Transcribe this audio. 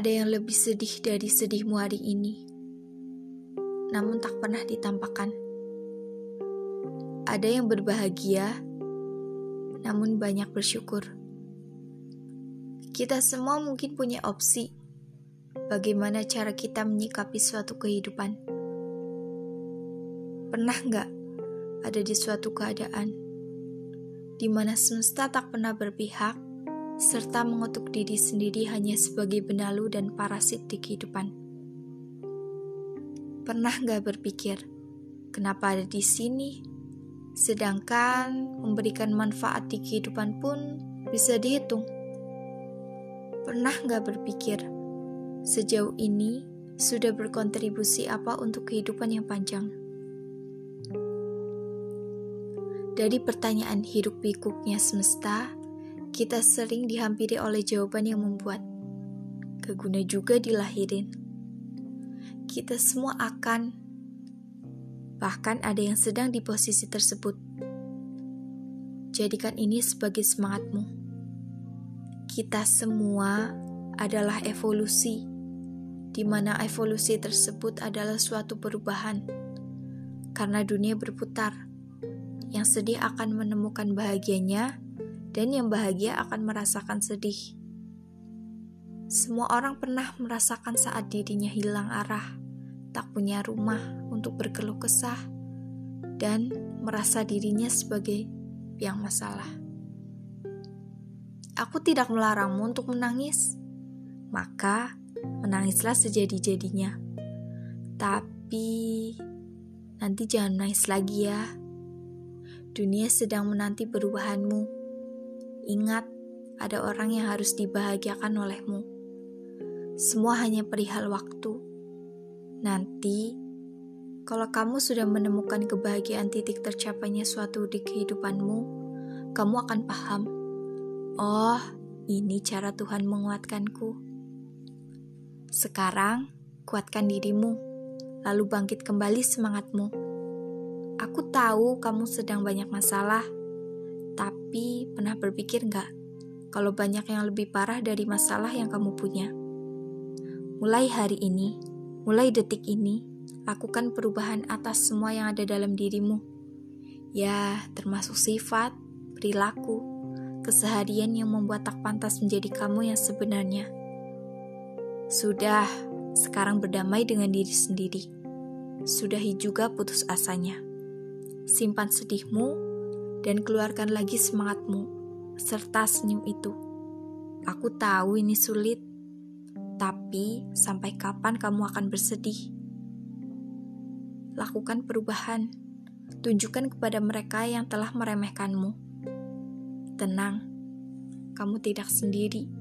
ada yang lebih sedih dari sedihmu hari ini, namun tak pernah ditampakkan. Ada yang berbahagia, namun banyak bersyukur. Kita semua mungkin punya opsi bagaimana cara kita menyikapi suatu kehidupan. Pernah nggak ada di suatu keadaan di mana semesta tak pernah berpihak serta mengutuk diri sendiri hanya sebagai benalu dan parasit di kehidupan. Pernah gak berpikir, kenapa ada di sini? Sedangkan memberikan manfaat di kehidupan pun bisa dihitung. Pernah gak berpikir, sejauh ini sudah berkontribusi apa untuk kehidupan yang panjang? Dari pertanyaan hidup pikuknya semesta, kita sering dihampiri oleh jawaban yang membuat keguna juga dilahirin. Kita semua akan, bahkan ada yang sedang di posisi tersebut. Jadikan ini sebagai semangatmu. Kita semua adalah evolusi, di mana evolusi tersebut adalah suatu perubahan. Karena dunia berputar, yang sedih akan menemukan bahagianya dan yang bahagia akan merasakan sedih. Semua orang pernah merasakan saat dirinya hilang arah, tak punya rumah untuk berkeluh kesah, dan merasa dirinya sebagai yang masalah. Aku tidak melarangmu untuk menangis, maka menangislah sejadi-jadinya. Tapi nanti jangan nangis lagi ya. Dunia sedang menanti perubahanmu Ingat, ada orang yang harus dibahagiakan olehmu. Semua hanya perihal waktu. Nanti, kalau kamu sudah menemukan kebahagiaan titik tercapainya suatu di kehidupanmu, kamu akan paham. Oh, ini cara Tuhan menguatkanku. Sekarang, kuatkan dirimu, lalu bangkit kembali semangatmu. Aku tahu kamu sedang banyak masalah tapi pernah berpikir nggak kalau banyak yang lebih parah dari masalah yang kamu punya? Mulai hari ini, mulai detik ini, lakukan perubahan atas semua yang ada dalam dirimu. Ya, termasuk sifat, perilaku, keseharian yang membuat tak pantas menjadi kamu yang sebenarnya. Sudah, sekarang berdamai dengan diri sendiri. Sudahi juga putus asanya. Simpan sedihmu dan keluarkan lagi semangatmu serta senyum itu. Aku tahu ini sulit, tapi sampai kapan kamu akan bersedih? Lakukan perubahan, tunjukkan kepada mereka yang telah meremehkanmu. Tenang, kamu tidak sendiri.